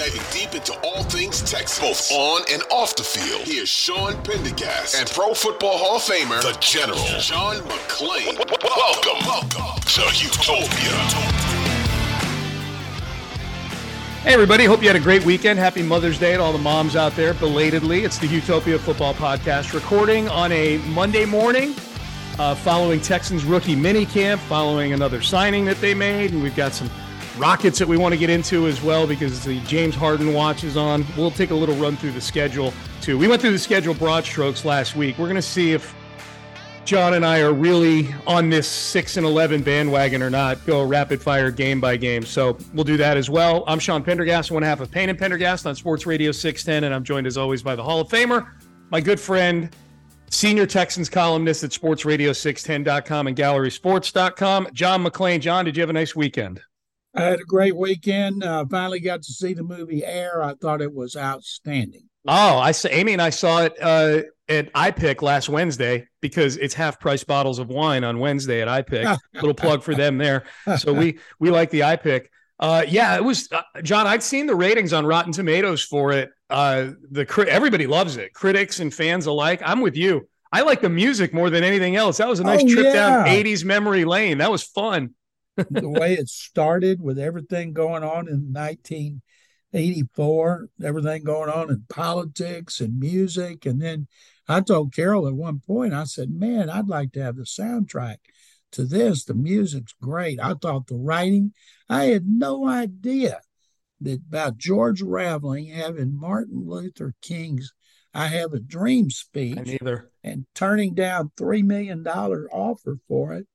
diving deep into all things Texas, both on and off the field. Here's Sean Pendergast and Pro Football Hall of Famer, the General, John McClain. Welcome, welcome to Houtopia. Hey, everybody. Hope you had a great weekend. Happy Mother's Day to all the moms out there, belatedly. It's the Houtopia Football Podcast, recording on a Monday morning uh, following Texans rookie mini camp, following another signing that they made. And we've got some Rockets that we want to get into as well because the James Harden watch is on. We'll take a little run through the schedule, too. We went through the schedule broad strokes last week. We're going to see if John and I are really on this 6 and 11 bandwagon or not, go rapid fire game by game. So we'll do that as well. I'm Sean Pendergast, one half of Payne and Pendergast on Sports Radio 610, and I'm joined as always by the Hall of Famer, my good friend, senior Texans columnist at sportsradio610.com and gallerysports.com, John McClain. John, did you have a nice weekend? I had a great weekend. Uh, finally got to see the movie Air. I thought it was outstanding. Oh, I saw Amy and I saw it uh, at iPic last Wednesday because it's half price bottles of wine on Wednesday at iPic. Little plug for them there. So we we like the iPic. Uh, yeah, it was uh, John. I'd seen the ratings on Rotten Tomatoes for it. Uh, the everybody loves it, critics and fans alike. I'm with you. I like the music more than anything else. That was a nice Oh, trip yeah. down 80s memory lane. That was fun. The way it started with everything going on in 1984, everything going on in politics and music. And then I told Carol at one point, I said, Man, I'd like to have the soundtrack to this. The music's great. I thought the writing, I had no idea that about George Raveling having Martin Luther King's I Have a Dream speech And turning down three million dollar offer for it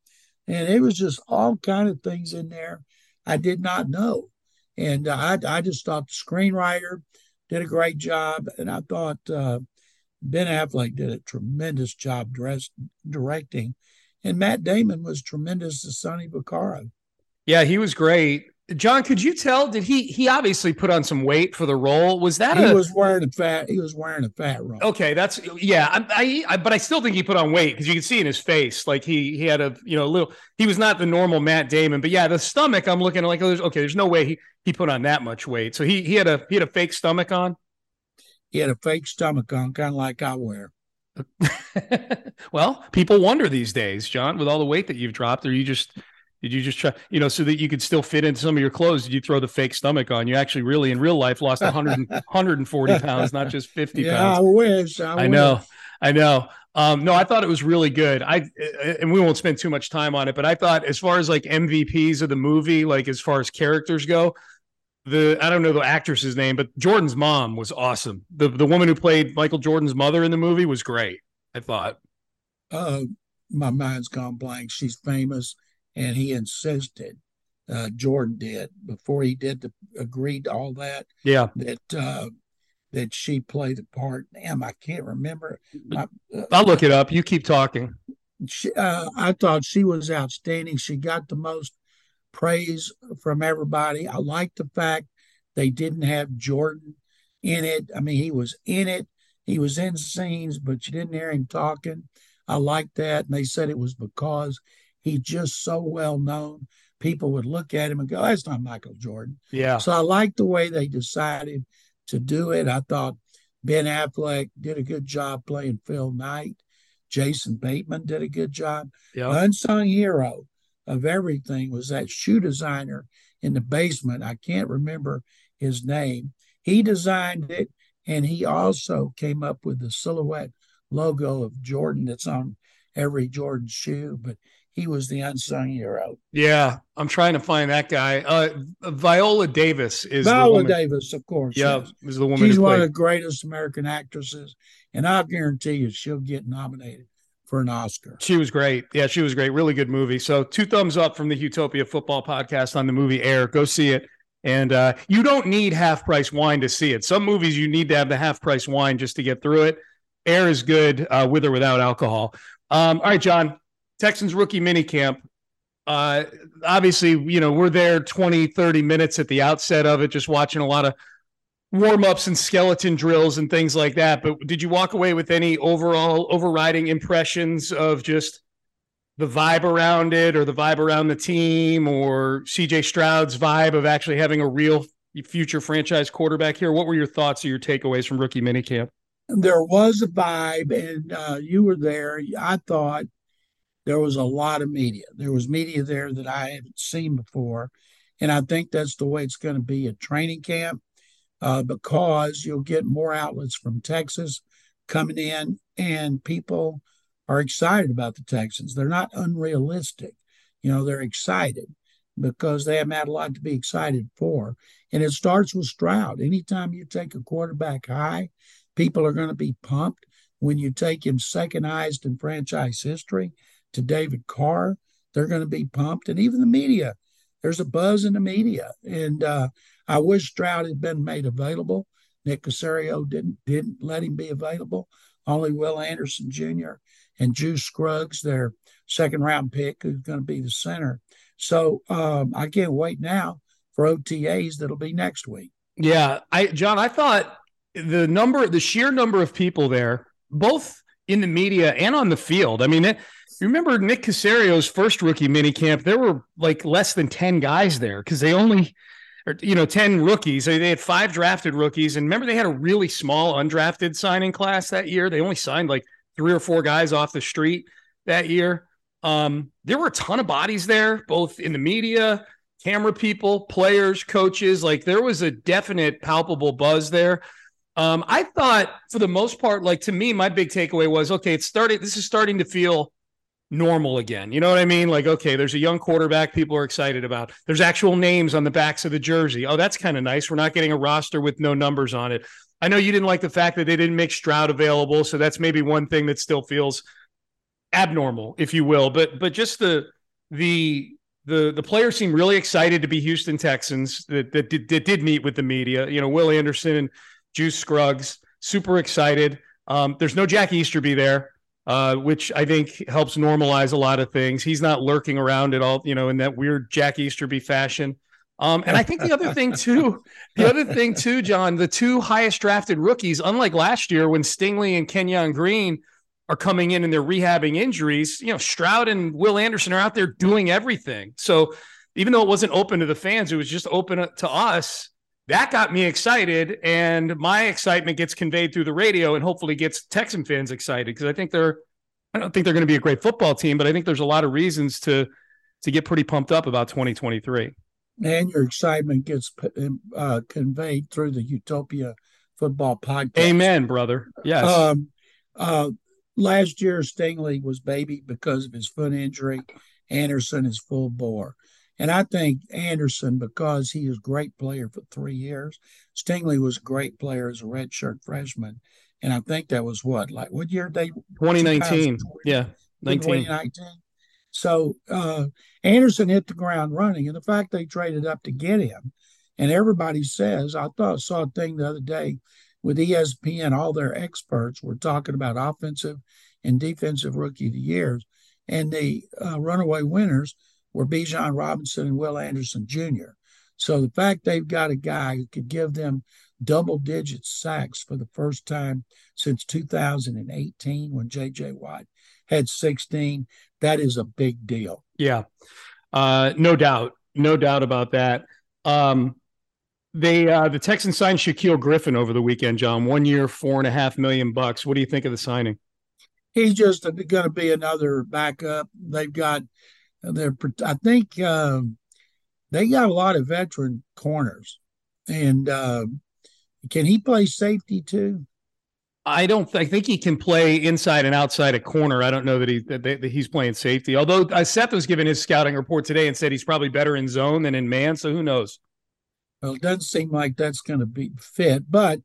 and it was just all kind of things in there i did not know. And I, I just thought the screenwriter did a great job and i thought uh, ben affleck did a tremendous job dress, directing. And matt damon was tremendous as sonny vaccaro Yeah, he was great. John, could you tell? Did he he obviously put on some weight for the role? Was that he a was wearing a fat he was wearing a fat robe Okay, that's yeah. I, I, I but I still think he put on weight because you can see in his face, like he he had a you know a little. He was not the normal Matt Damon, but yeah, the stomach. I'm looking at like oh, there's, okay, there's no way he he put on that much weight. So he he had a he had a fake stomach on. he had a fake stomach on kind of like i wear well, people wonder these days, John, with all the weight that you've dropped, are you just did you just try you know so that you could still fit into some of your clothes? Did you throw the fake stomach on? You actually really in real life lost 100 140 pounds, not just 50 yeah pounds. i wish i, I know. I know. Um, no, I thought it was really good. I and we won't spend too much time on it, but I thought as far as like MVPs of the movie, like as far as characters go, the I don't know the actress's name, but Jordan's mom was awesome. The the woman who played Michael Jordan's mother in the movie was great. I thought. uh, my mind's gone blank. She's famous, and he insisted. Uh, Jordan did before he did the agreed to all that Yeah. that uh, that she played the part. Damn, I can't remember. My, uh, I'll look it up. You keep talking. she, uh, I thought she was outstanding. She got the most praise from everybody. I like the fact they didn't have Jordan in it. I mean, he was in it, he was in scenes, but you didn't hear him talking. I like that. And they said it was because he's just so well known. People would look at him and go, that's not Michael Jordan. Yeah. So I like the way they decided to do it. I thought Ben Affleck did a good job playing Phil Knight. Jason Bateman did a good job. Yeah. Unsung hero of everything was that shoe designer in the basement. I can't remember his name. He designed it, and he also came up with the silhouette logo of Jordan that's on every Jordan shoe, but he was the unsung hero. Yeah, I'm trying to find that guy. Uh, Viola Davis is Viola Davis, of course. Yeah, yes. is the woman. She's one of the greatest American actresses, and I guarantee you, she'll get nominated for an Oscar. She was great. Yeah, she was great. Really good movie. So two thumbs up from the Houtopia Football Podcast on the movie Air. Go see it. And uh, you don't need half price wine to see it. Some movies you need to have the half price wine just to get through it. Air is good uh, with or without alcohol. Um, all right, John. Texans rookie minicamp. Uh, obviously, you know, we're there 20, 30 minutes at the outset of it, just watching a lot of warm ups and skeleton drills and things like that. But did you walk away with any overall overriding impressions of just the vibe around it or the vibe around the team or CJ Stroud's vibe of actually having a real future franchise quarterback here? What were your thoughts or your takeaways from rookie minicamp? There was a vibe, and uh, you were there. I thought there was a lot of media. There was media there that I haven't seen before. And I think that's the way it's going to be at training camp uh, because you'll get more outlets from Texas coming in, and people are excited about the Texans. They're not unrealistic. You know, they're excited because they haven't had a lot to be excited for. And it starts with Stroud. Anytime you take a quarterback high, people are going to be pumped. When you take him second highest in franchise history, to David Carr, they're going to be pumped. And even the media, there's a buzz in the media. And uh, I wish Stroud had been made available. Nick Caserio didn't didn't let him be available. Only Will Anderson Jr. and Juice Scruggs, their second round pick, who's going to be the center. So um, I can't wait now for OTAs that'll be next week. Yeah, I John, I thought the number, the sheer number of people there, both in the media and on the field. I mean, it, you remember Nick Caserio's first rookie minicamp? There were like less than 10 guys there because they only, or, you know, 10 rookies. They had five drafted rookies. And remember, they had a really small undrafted signing class that year. They only signed like three or four guys off the street that year. Um, there were a ton of bodies there, both in the media, camera people, players, coaches. Like there was a definite, palpable buzz there. Um, I thought for the most part, like to me, my big takeaway was okay, it's starting, this is starting to feel normal again. You know what I mean? Like, okay, there's a young quarterback people are excited about. There's actual names on the backs of the jersey. Oh, that's kind of nice. We're not getting a roster with no numbers on it. I know you didn't like the fact that they didn't make Stroud available, so that's maybe one thing that still feels abnormal, if you will. But but just the the the the players seem really excited to be Houston Texans that that did, that did meet with the media. You know, Will Anderson and Juice Scruggs, super excited. Um, there's no Jack Easterby there uh, which I think helps normalize a lot of things. He's not lurking around at all, you know, in that weird Jack Easterby fashion. Um, and I think the other thing too, the other thing too, John, the two highest drafted rookies, unlike last year when Stingley and Kenyon Green are coming in and they're rehabbing injuries, you know, Stroud and Will Anderson are out there doing everything. So even though it wasn't open to the fans, it was just open to us that got me excited and my excitement gets conveyed through the radio and hopefully gets texan fans excited because i think they're i don't think they're going to be a great football team but i think there's a lot of reasons to to get pretty pumped up about 2023 and your excitement gets uh, conveyed through the houtopia football podcast. Amen brother. Yes. Um, uh, last year stingley was baby because of his foot injury. Anderson is full bore and I think Anderson, because he was a great player for three years, Stingley was a great player as a redshirt freshman. And I think that was what, like what year they 2019. Yeah. 2019. So uh, Anderson hit the ground running. And the fact they traded up to get him, and everybody says, I thought saw a thing the other day with ESPN, all their experts were talking about offensive and defensive rookie of the years. And the uh, runaway winners were Bijan Robinson and Will Anderson Jr. So the fact they've got a guy who could give them double digit sacks for the first time since 2018 when JJ Watt had 16, that is a big deal. Yeah. Uh, no doubt. No doubt about that. Um, they uh, the Texans signed Shaquill Griffin over the weekend, John. One year, four and a half million bucks. What do you think of the signing? He's just going to be another backup. They've got they're, I think um, they got a lot of veteran corners, and uh, can he play safety too? I don't. I think he can play inside and outside a corner. I don't know that he that, that he's playing safety. Although uh, Seth was given his scouting report today and said he's probably better in zone than in man. So who knows? Well, it doesn't seem like that's going to be fit, but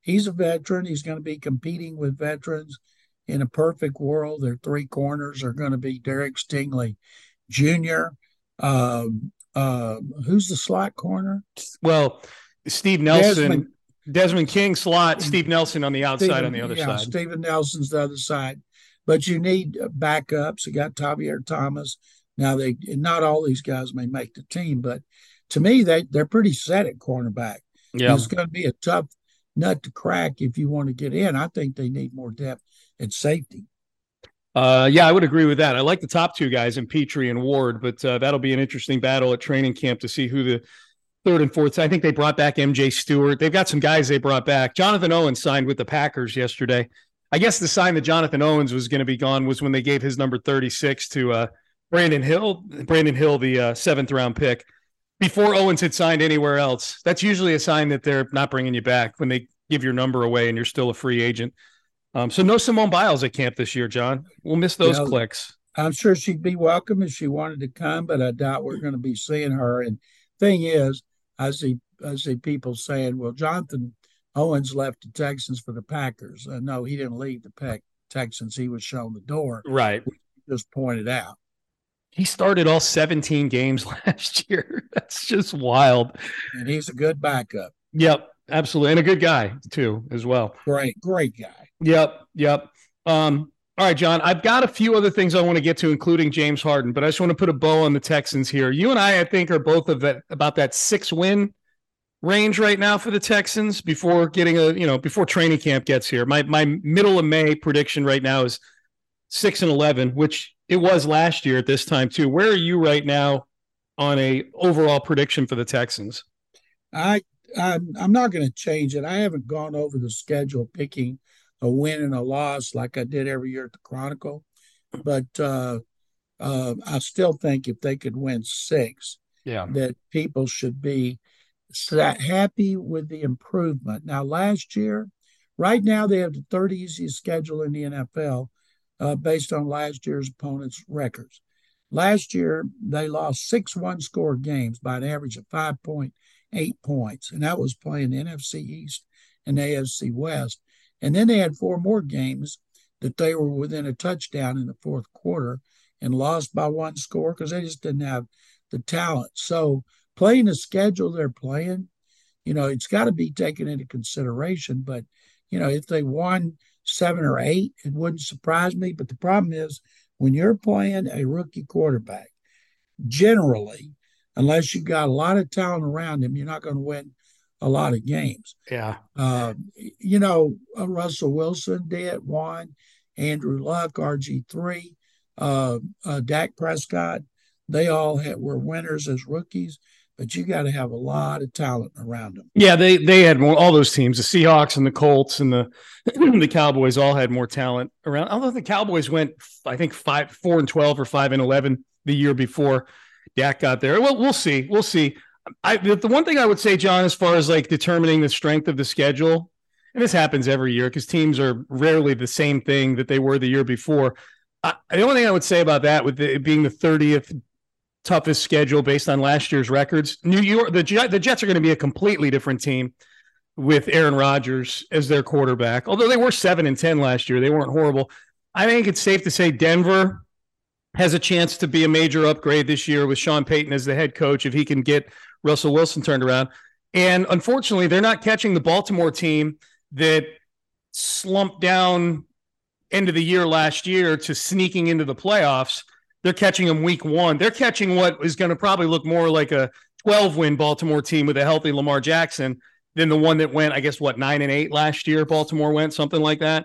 he's a veteran. He's going to be competing with veterans. In a perfect world, their three corners are going to be Derek Stingley Jr. Um, uh, who's the slot corner? Well, Steve Nelson. Desmond, Desmond King slot, Steve Nelson on the outside Steven, on the other yeah, side. Steven Nelson's the other side. But you need backups. You got Tavierre Thomas. Now they not all these guys may make the team, but to me they they're pretty set at cornerback. Yeah. It's going to be a tough nut to crack if you want to get in. I think they need more depth at safety. Uh, yeah, I would agree with that. I like the top two guys in Pitre and Ward, but uh, that'll be an interesting battle at training camp to see who the third and fourth. I think they brought back MJ Stewart. They've got some guys they brought back. Jonathan Owens signed with the Packers yesterday. I guess the sign that Jonathan Owens was going to be gone was when they gave his number 36 to uh, Brandon Hill. Brandon Hill, the uh, seventh round pick, before Owens had signed anywhere else. That's usually a sign that they're not bringing you back when they give your number away and you're still a free agent. Um, so no Simone Biles at camp this year, John. We'll miss those clicks. I'm sure she'd be welcome if she wanted to come, but I doubt we're going to be seeing her. And thing is, I see I see people saying, "Well, Jonathan Owens left the Texans for the Packers." Uh, no, he didn't leave the Pack Texans. He was shown the door. Right. Just pointed out. He started all 17 games last year. That's just wild. And he's a good backup. Yep, absolutely, and a good guy too, as well. Great, great guy. Yep, yep. Um, all right, John, I've got a few other things I want to get to, including James Harden, but I just want to put a bow on the Texans here. You and I, I think, are both of that about that six win range right now for the Texans before getting a, you know, before training camp gets here. My my middle of May prediction right now is six and eleven, which it was last year at this time too. Where are you right now on a overall prediction for the Texans? I I'm, I'm not going to change it. I haven't gone over the schedule picking a win and a loss like I did every year at the Chronicle. But uh, uh, I still think if they could win six, yeah, that people should be happy with the improvement. Now, last year, right now they have the third easiest schedule in the NFL uh, based on last year's opponents' records. Last year, they lost six one score games by an average of 5.8 points, and that was playing NFC East and AFC West. And then they had four more games that they were within a touchdown in the fourth quarter and lost by one score because they just didn't have the talent. So playing the schedule they're playing, you know, it's got to be taken into consideration. But, you know, if they won seven or eight, it wouldn't surprise me. But the problem is when you're playing a rookie quarterback, generally, unless you got a lot of talent around him, you're not going to win a lot of games. Yeah. Uh, you know, uh, Russell Wilson did one, Andrew Luck, RG3, uh, uh, Dak Prescott. They all had, were winners as rookies, but you got to have a lot of talent around them. Yeah, they they had more, all those teams, the Seahawks and the Colts and the the Cowboys all had more talent around. Although the Cowboys went, I think five, four and twelve or five and eleven the year before Dak got there. Well, we'll see. We'll see. I the one thing I would say, John, as far as like determining the strength of the schedule, and this happens every year because teams are rarely the same thing that they were the year before. I, the only thing I would say about that, with it being the thirtieth toughest schedule based on last year's records, New York, the the Jets are going to be a completely different team with Aaron Rodgers as their quarterback. Although they were seven and ten last year, they weren't horrible. I think it's safe to say Denver has a chance to be a major upgrade this year with Sean Payton as the head coach if he can get Russell Wilson turned around. And unfortunately, they're not catching the Baltimore team that slumped down end of the year last year to sneaking into the playoffs. They're catching them week one. They're catching what is going to probably look more like a 12 win Baltimore team with a healthy Lamar Jackson than the one that went, I guess, what, nine and eight last year, Baltimore went, something like that.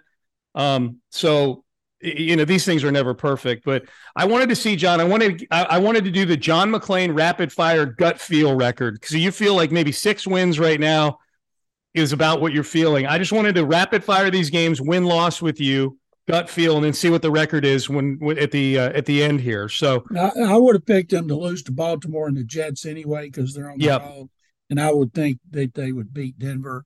Um, so you know these things are never perfect but i wanted to see john i wanted i, wanted to do the john mcclain rapid fire gut feel record because you feel like maybe six wins right now is about what you're feeling. I just wanted to rapid fire these games win loss with you gut feel and then see what the record is when, when at the uh, at the end here. So i, I would have picked them to lose to baltimore and the jets anyway because they're on the yep. road and i would think that they would beat denver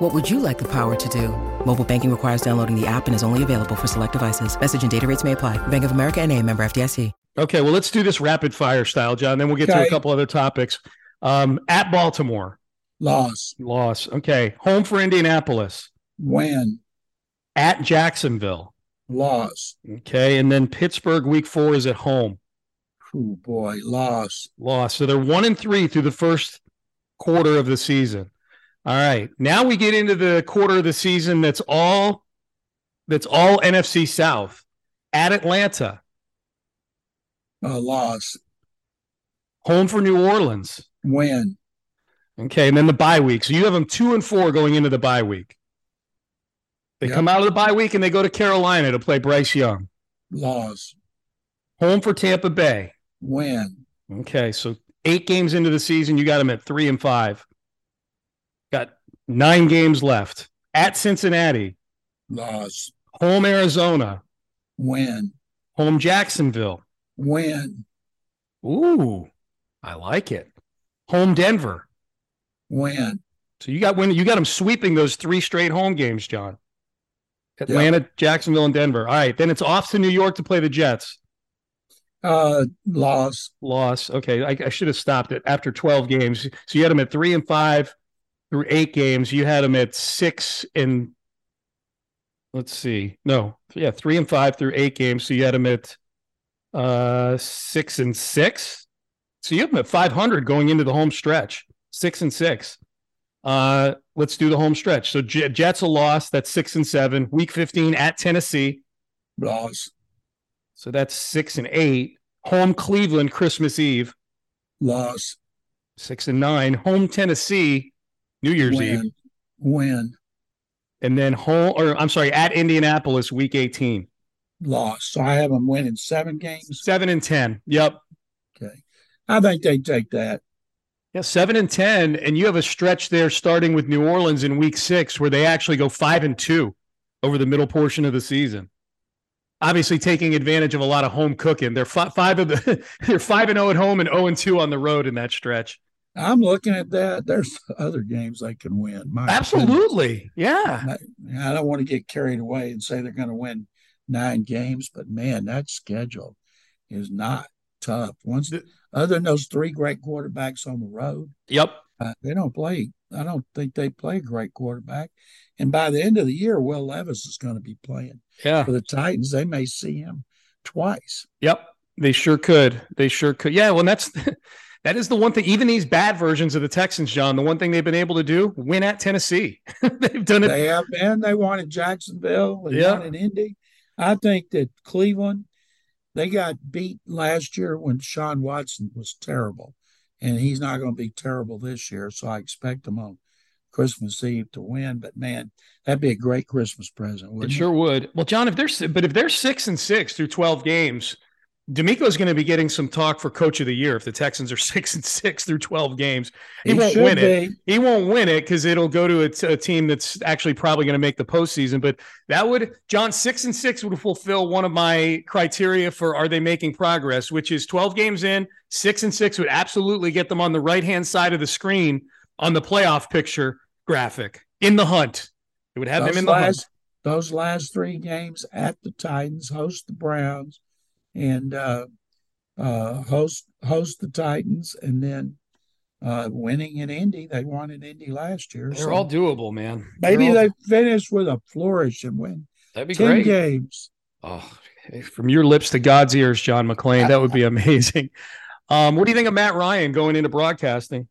What would you like the power to do? Mobile banking requires downloading the app and is only available for select devices. Message and data rates may apply. Bank of America and a member FDIC. Okay, well, let's do this rapid fire style, John. Then we'll get to a couple other topics. Um, at Baltimore, Loss, loss. Okay, home for Indianapolis. win, At Jacksonville. loss. Okay, and then Pittsburgh week four is at home. Oh boy, loss. Loss. So they're one and three through the first quarter of the season. All right. Now we get into the quarter of the season that's all that's all NFC South. At Atlanta, Uh, loss, home for New Orleans. win, Okay, and then the bye week. So you have them two and four going into the bye week. They Yep. come out of the bye week and they go to Carolina to play Bryce Young. loss, Home for Tampa Bay. win, Okay, so eight games into the season, you got them at three and five. Nine games left. At Cincinnati, loss, home Arizona, win, home Jacksonville. win, Ooh, I like it. Home Denver. win, So you got when you got them sweeping those three straight home games, John. Atlanta, Jacksonville, and Denver. All right, then it's off to New York to play the Jets. uh, loss, Loss. Okay, I, I should have stopped it after twelve games. So you had them at three and five through eight games. You had them at six and let's see, no, yeah, three and five through eight games. So you had them at uh six and six. So you have them at five hundred going into the home stretch. Six and six. Uh, let's do the home stretch. So J- Jets a loss. That's six and seven. Week fifteen at Tennessee. loss, So that's six and eight. Home Cleveland Christmas Eve, loss, six and nine. Home Tennessee New Year's Eve, win, win, and then home or I'm sorry, at Indianapolis Week 18. Lost. So I have them winning seven games. Seven and ten. Yep. Okay, I think they take that. Yeah, seven and ten, and you have a stretch there starting with New Orleans in Week six, where they actually go five and two over the middle portion of the season. Obviously, taking advantage of a lot of home cooking. They're fi- five of the they're five and zero at home and zero and two on the road in that stretch. I'm looking at that. There's other games they can win. My goodness. Absolutely, yeah. I I don't want to get carried away and say they're going to win nine games, but man, that schedule is not tough. Once, other than those three great quarterbacks on the road, Yep. uh, they don't play. I don't think they play a great quarterback. And by the end of the year, Will Levis is going to be playing Yeah. for the Titans. They may see him twice. Yep, they sure could. They sure could. Yeah, well, that's that is the one thing. Even these bad versions of the Texans, John, the one thing they've been able to do win at Tennessee. they've done it. They have been. They wanted Jacksonville. They Yeah. wanted Indy. I think that Cleveland, they got beat last year when Sean Watson was terrible, and he's not going to be terrible this year. So I expect them on Christmas Eve to win. But man, that'd be a great Christmas present. It sure would. Well, John, if they're but if they're six and six through twelve games, DeMeco's going to be getting some talk for Coach of the Year if the Texans are six and six through twelve games. He, won't should win it. He won't win it because it'll go to a, t- a team that's actually probably going to make the postseason. But that would, John, six and six would fulfill one of my criteria for are they making progress, which is 12 games in, six and six would absolutely get them on the right hand side of the screen on the playoff picture graphic in the hunt. It would have them in the hunt. those last three games at the Titans, host the Browns, and uh, uh, host host the Titans, and then uh, winning in Indy. They won in Indy last year. They're so all doable, man. maybe They're all- they finish with a flourish and win that'd be ten great. games. Oh, from your lips to God's ears, John McClain. That would be amazing. Um, what do you think of Matt Ryan going into broadcasting?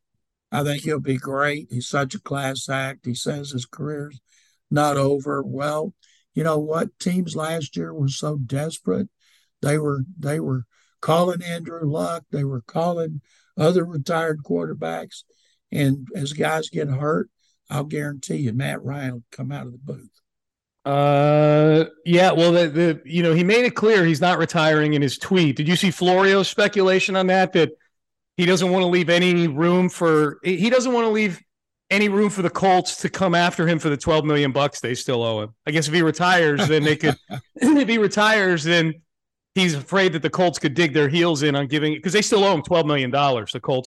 I think he'll be great. He's such a class act. He says his career's not over. Well, you know what? Teams last year were so desperate. They were they were calling Andrew Luck. They were calling other retired quarterbacks. And as guys get hurt, I'll guarantee you Matt Ryan will come out of the booth. Uh, yeah. Well, the the you know he made it clear he's not retiring in his tweet. Did you see Florio's speculation on that? That he doesn't want to leave any room for he doesn't want to leave any room for the Colts to come after him for the 12 million bucks they still owe him. I guess if he retires, then they could if he retires, then he's afraid that the Colts could dig their heels in on giving because they still owe him 12 million dollars, the Colts.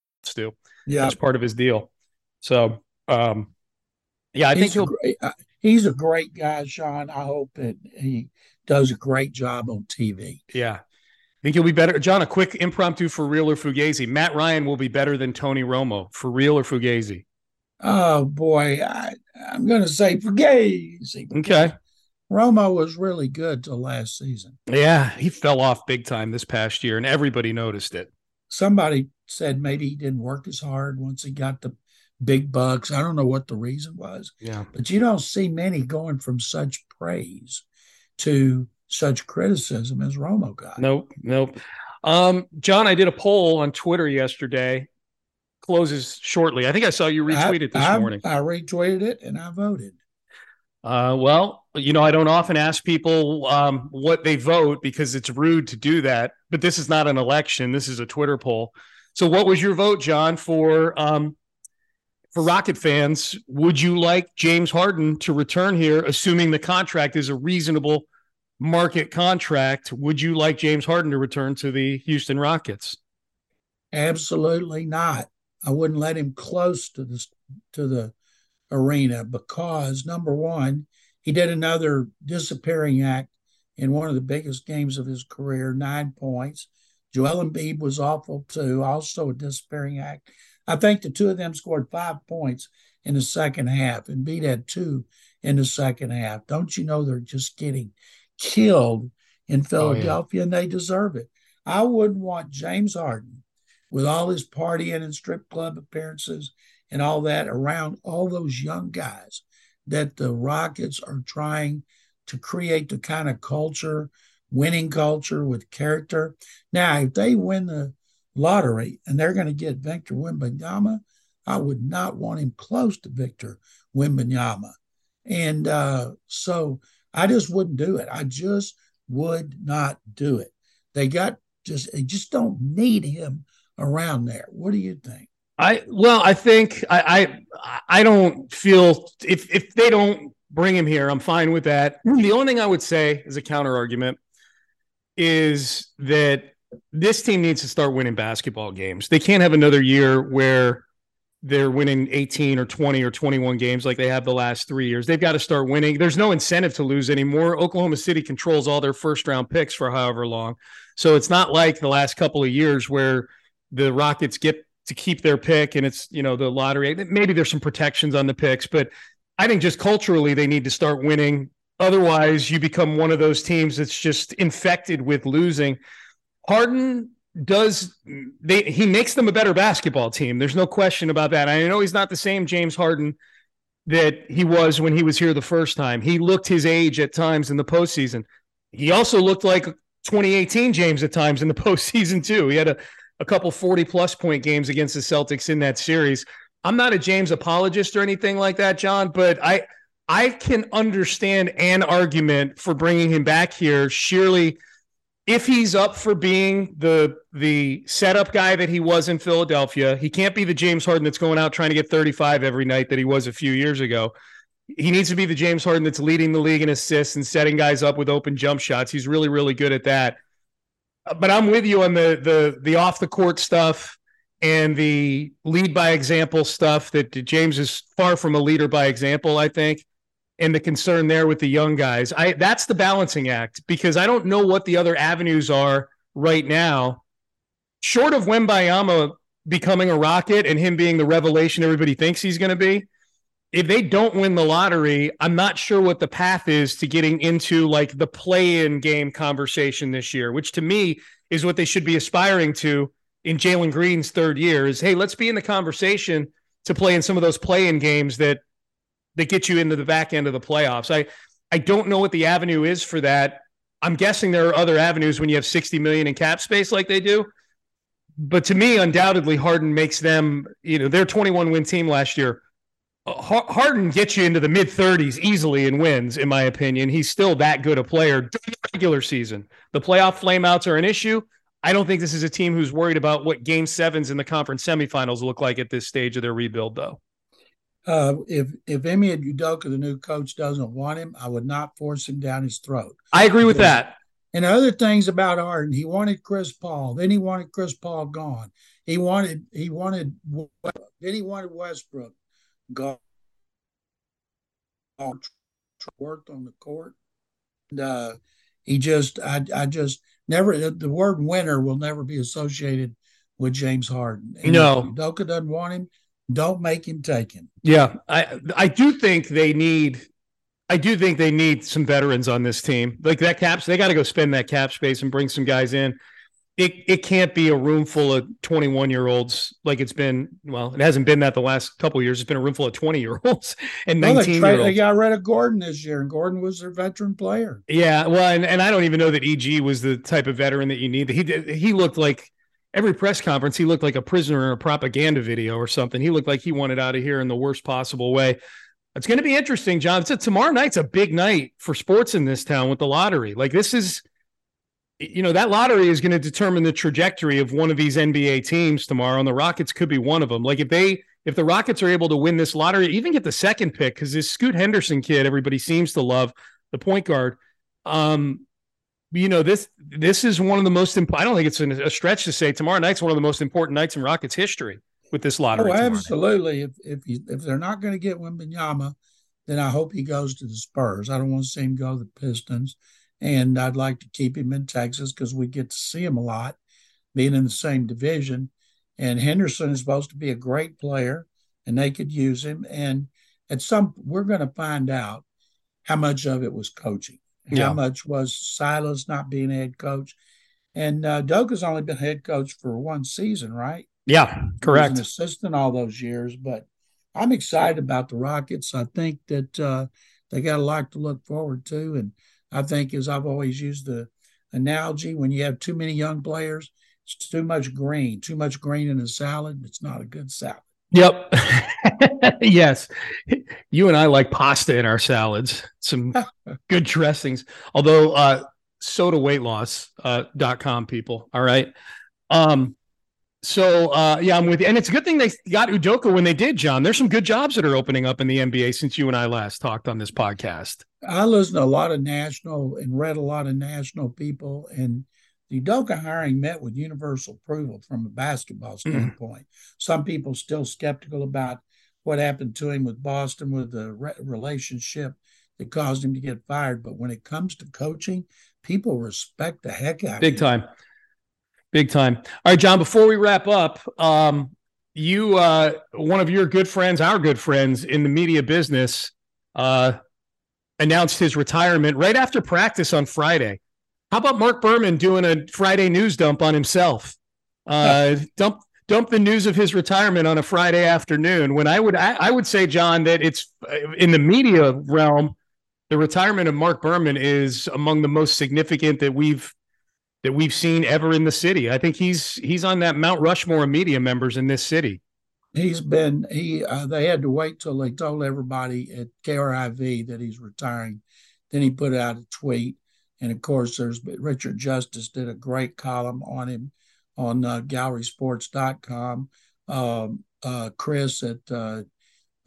Stu. Yeah, That's part of his deal. So, um, yeah, I think he's a he'll. great, uh, he's a great guy, Sean. I hope that he does a great job on TV. Yeah. I think he'll be better. John, a quick impromptu for real or Fugazi. Matt Ryan will be better than Tony Romo for real or Fugazi. Oh boy, I, I'm going to say Fugazi. Okay. Romo was really good till last season. Yeah, he fell off big time this past year, and everybody noticed it. Somebody said maybe he didn't work as hard once he got the big bucks. I don't know what the reason was, Yeah. but you don't see many going from such praise to such criticism as Romo got. Nope. Nope. Um, John, I did a poll on Twitter yesterday. Closes shortly. I think I saw you retweet it this I, I, morning. I retweeted it and I voted. Uh, well, you know, I don't often ask people um, what they vote because it's rude to do that. But this is not an election. This is a Twitter poll. So, what was your vote, John, for um, for Rocket fans? Would you like James Harden to return here, assuming the contract is a reasonable market contract? Would you like James Harden to return to the Houston Rockets? Absolutely not. I wouldn't let him close to the to the arena because number one, he did another disappearing act in one of the biggest games of his career, nine points. Joel Embiid was awful too, also a disappearing act. I think the two of them scored five points in the second half. And Embiid had two in the second half. Don't you know they're just getting killed in Philadelphia oh, yeah. and they deserve it. I wouldn't want James Harden with all his partying and strip club appearances and all that around all those young guys that the Rockets are trying to create the kind of culture, winning culture with character. Now, if they win the lottery and they're going to get Victor Wembanyama, I would not want him close to Victor Wembanyama. And uh, so I just wouldn't do it. I just would not do it. They got just, they just don't need him around there. What do you think? I well, I think I I, I don't feel if if they don't bring him here, I'm fine with that. Mm-hmm. The only thing I would say as a counter argument is that this team needs to start winning basketball games. They can't have another year where they're winning 18 or 20 or 21 games like they have the last three years. They've got to start winning. There's no incentive to lose anymore. Oklahoma City controls all their first round picks for however long. So it's not like the last couple of years where the Rockets get to keep their pick and it's, you know, the lottery. Maybe there's some protections on the picks, but I think just culturally they need to start winning. Otherwise, you become one of those teams that's just infected with losing. Harden does they he makes them a better basketball team. There's no question about that. I know he's not the same James Harden that he was when he was here the first time. He looked his age at times in the postseason. He also looked like 2018 James at times in the postseason too. He had a, a couple 40 plus point games against the Celtics in that series. I'm not a James apologist or anything like that, John, but I I can understand an argument for bringing him back here. Surely if he's up for being the the setup guy that he was in Philadelphia, he can't be the James Harden that's going out trying to get 35 every night that he was a few years ago. He needs to be the James Harden that's leading the league in assists and setting guys up with open jump shots. He's really really good at that. Uh, but I'm with you on the the the off the court stuff and the lead by example stuff that James is far from a leader by example, I think and the concern there with the young guys. I that's the balancing act because I don't know what the other avenues are right now. Short of Wembanyama becoming a rocket and him being the revelation everybody thinks he's going to be, if they don't win the lottery, I'm not sure what the path is to getting into like the play-in game conversation this year, which to me is what they should be aspiring to in Jalen Green's third year. Is hey, let's be in the conversation to play in some of those play-in games that that get you into the back end of the playoffs. I I don't know what the avenue is for that. I'm guessing there are other avenues when you have 60 million in cap space like they do. But to me, undoubtedly, Harden makes them, you know, their 21 win team last year. Harden gets you into the mid 30s easily and wins, in my opinion. He's still that good a player during the regular season. The playoff flameouts are an issue. I don't think this is a team who's worried about what game sevens in the conference semifinals look like at this stage of their rebuild, though. Uh, if if Ime Udoka, the new coach, doesn't want him, I would not force him down his throat. I agree with that. And other things about Harden, he wanted Chris Paul, then he wanted Chris Paul gone. He wanted he wanted then he wanted Westbrook gone. Worked on the court. And, uh, he just I I just never the word winner will never be associated with James Harden. And no, Doka doesn't want him. Don't make him take him. Yeah, I I do think they need. I do think they need some veterans on this team. Like that caps, they got to go spend that cap space and bring some guys in. It it can't be a room full of 21 year olds like it's been. Well, it hasn't been that the last couple years. It's been a room full of 20 year olds and 19 well, they, year olds. They got rid of Gordon this year, and Gordon was their veteran player. Yeah, well, and, and I don't even know that EG was the type of veteran that you need. He did. He looked like every press conference, he looked like a prisoner in a propaganda video or something. He looked like he wanted out of here in the worst possible way. It's going to be interesting, John. It's a, tomorrow night's a big night for sports in this town with the lottery. Like this is, you know, that lottery is going to determine the trajectory of one of these NBA teams tomorrow, and the Rockets could be one of them. Like if they, if the Rockets are able to win this lottery, even get the second pick, because this Scoot Henderson kid, everybody seems to love the point guard. Um, you know this this is one of the most important. I don't think it's a stretch to say tomorrow night's one of the most important nights in Rockets history with this lottery. Oh, absolutely! If if you, if they're not going to get Wembanyama, then I hope he goes to the Spurs. I don't want to see him go to the Pistons, and I'd like to keep him in Texas because we get to see him a lot, being in the same division. And Henderson is supposed to be a great player, and they could use him. And at some, we're going to find out how much of it was coaching yeah. How much was Silas not being head coach? And uh, Doak has only been head coach for one season, right? Yeah, correct. an assistant all those years, but I'm excited about the Rockets. I think that uh, they got a lot to look forward to, and I think, as I've always used the analogy, when you have too many young players, it's too much green. Too much green in a salad. It's not a good salad. Yep. yes. You and I like pasta in our salads. Some good dressings. Although uh soda weight loss uh dot com people. All right. Um so uh yeah, I'm with you. And it's a good thing they got Udoka when they did, John. There's some good jobs that are opening up in the NBA since you and I last talked on this podcast. I listened to a lot of national and read a lot of national people and the Udoka hiring met with universal approval from a basketball mm-hmm. standpoint. Mm. Some people still skeptical about what happened to him with Boston with the re- relationship that caused him to get fired. But when it comes to coaching, people respect the heck out Big time. Big time. All right, John, before we wrap up, um, you, uh, one of your good friends, our good friends in the media business, uh, announced his retirement right after practice on Friday. How about Mark Berman doing a Friday news dump on himself? Uh, dump dump the news of his retirement on a Friday afternoon. When I would I, I, would say, John, that it's in the media realm, the retirement of Mark Berman is among the most significant that we've that we've seen ever in the city. I think he's he's on that Mount Rushmore of media members in this city. He's been he uh, they had to wait till they told everybody at KRIV that he's retiring. Then he put out a tweet and of course, there's Richard Justice did a great column on him on uh, gallerysports.com. Um, uh, Chris at uh,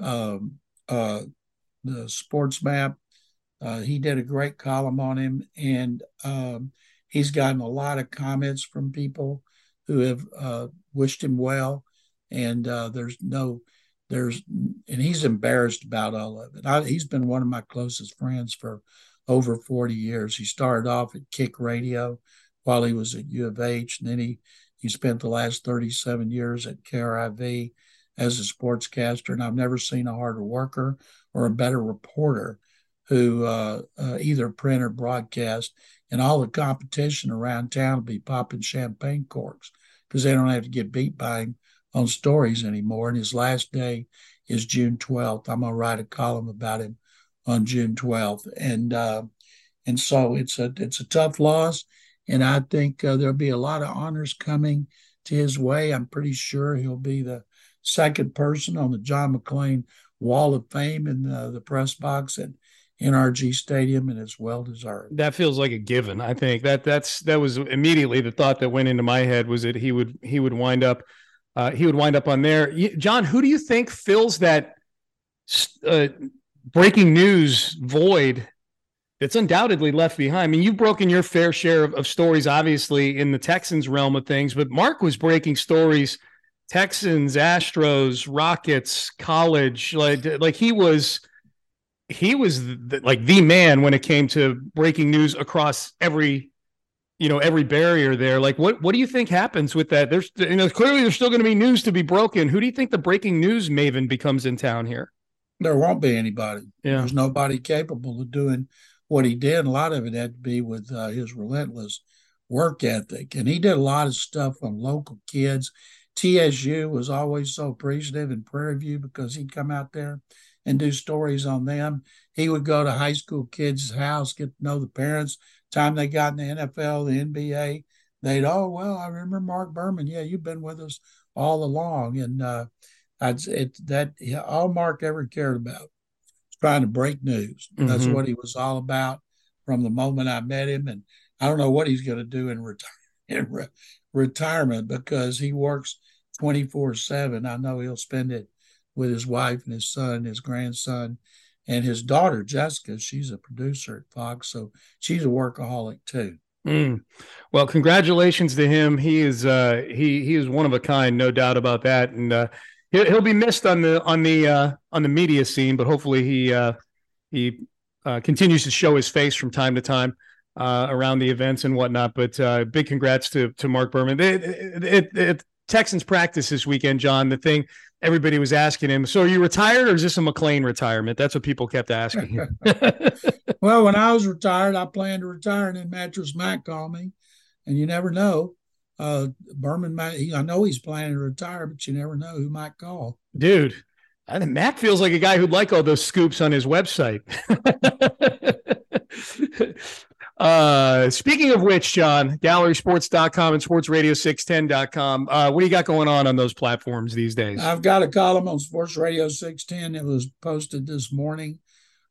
um, uh, the Sports Map, uh, he did a great column on him, and um, he's gotten a lot of comments from people who have uh, wished him well. And uh, there's no, there's, and he's embarrassed about all of it. I, he's been one of my closest friends for over 40 years. He started off at Kick Radio while he was at U of H, and then he, he spent the last 37 years at KRIV. as a sportscaster, and I've never seen a harder worker or a better reporter who uh, uh, either print or broadcast. And all the competition around town will be popping champagne corks because they don't have to get beat by him on stories anymore. And his last day is June 12th. I'm gonna write a column about him on June 12th, and uh, and so it's a it's a tough loss, and I think uh, there'll be a lot of honors coming to his way. I'm pretty sure he'll be the second person on the John McClain Wall of Fame in the, the press box at NRG Stadium, and it's well deserved. That feels like a given. I think that that's that was immediately the thought that went into my head was that he would he would wind up uh, he would wind up on there. John, who do you think fills that uh, breaking news void that's undoubtedly left behind? I mean, you've broken your fair share of, of stories, obviously, in the Texans realm of things, but Mark was breaking stories Texans, Astros, Rockets, college. Like, like he was he was the, like the man when it came to breaking news across every you know every barrier there. Like what what do you think happens with that? There's you know clearly there's still going to be news to be broken. Who do you think the breaking news maven becomes in town here? There won't be anybody. Yeah. there's nobody capable of doing what he did. A lot of it had to be with uh, his relentless work ethic. And he did a lot of stuff on local kids. TSU was always so appreciative in prairie view because he'd come out there and do stories on them he would go to high school kids house get to know the parents time they got in the NFL, the NBA, they'd, oh, well, I remember Mark Berman. Yeah, you've been with us all along. And uh, I'd, it, that all Mark ever cared about was trying to break news. Mm-hmm. That's what he was all about from the moment I met him. And I don't know what he's going to do in, reti- in re- retirement because he works 24 7. I know he'll spend it with his wife and his son, his grandson, and his daughter Jessica, she's a producer at Fox, so she's a workaholic too. Mm. Well, congratulations to him. He is uh, he he is one of a kind, no doubt about that, and uh, he'll, he'll be missed on the on the uh, on the media scene. But hopefully he uh, he uh, continues to show his face from time to time uh, around the events and whatnot. But uh, big congrats to to Mark Berman. It, it, it, Texans practice this weekend, John. The thing everybody was asking him, so are you retired or is this a McClain retirement? That's what people kept asking well, when I was retired, I planned to retire, and then Mattress Mac called me, and you never know. Uh, Berman, I know he's planning to retire, but you never know who might call. Dude, I think Matt feels like a guy who'd like all those scoops on his website. Uh, speaking of which, John, gallerysports.com and sportsradio610.com. Uh, what do you got going on on those platforms these days? I've got a column on Sports Radio 610 It was posted this morning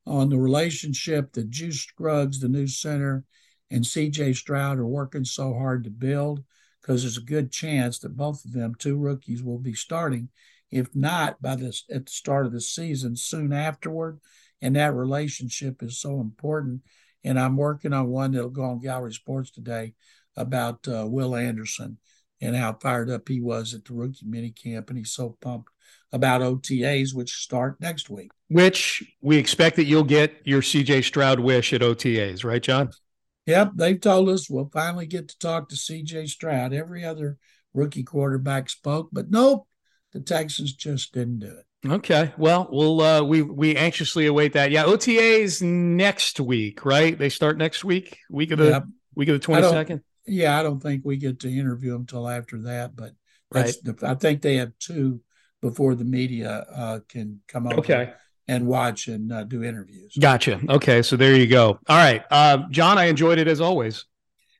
on the relationship that Juice Scruggs, the new center, and CJ Stroud are working so hard to build because there's a good chance that both of them, two rookies, will be starting, if not by this at the start of the season, soon afterward. And that relationship is so important and I'm working on one that'll go on Gallery Sports today about uh, Will Anderson and how fired up he was at the rookie mini camp, and he's so pumped about OTAs, which start next week. Which we expect that you'll get your CJ Stroud wish at OTAs, right, John? Yep, they've told us we'll finally get to talk to CJ Stroud. Every other rookie quarterback spoke, but nope, the Texans just didn't do it. Okay. Well, we'll uh, we we anxiously await that. Yeah, OTAs next week, right? They start next week, week of the yeah. week of the twenty second. Yeah, I don't think we get to interview them till after that, but right. The, I think they have two before the media uh, can come over okay. and watch and uh, do interviews. Gotcha. Okay, so there you go. All right, uh, John, I enjoyed it as always.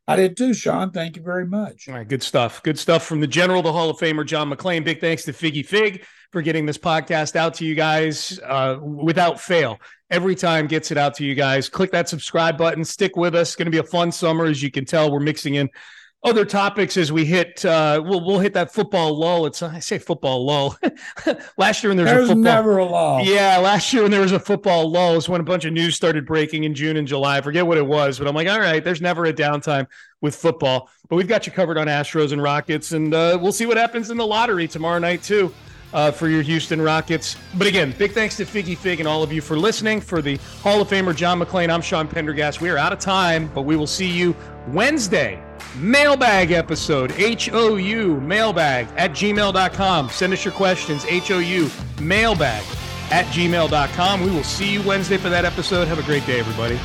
I did too, Sean. Thank you very much. All right, good stuff. Good stuff from the General, the Hall of Famer, John McClain. Big thanks to Figgy Fig for getting this podcast out to you guys uh, without fail. Every time gets it out to you guys. Click that subscribe button. Stick with us. It's going to be a fun summer, as you can tell. We're mixing in other topics as we hit. Uh, we'll we'll hit that football lull. It's I say football lull. last year when there was There's a football, never a lull. Yeah, last year when there was a football lull is when a bunch of news started breaking in June and July. I forget what it was, but I'm like, all right, there's never a downtime with football. But we've got you covered on Astros and Rockets, and uh, we'll see what happens in the lottery tomorrow night too uh, for your Houston Rockets. But again, big thanks to Figgy Fig and all of you for listening. For the Hall of Famer John McClain, I'm Sean Pendergast. We are out of time, but we will see you Wednesday. Mailbag episode, H O U, mailbag at gmail.com. Send us your questions, H O U, mailbag at gmail.com. We will see you Wednesday for that episode. Have a great day, everybody.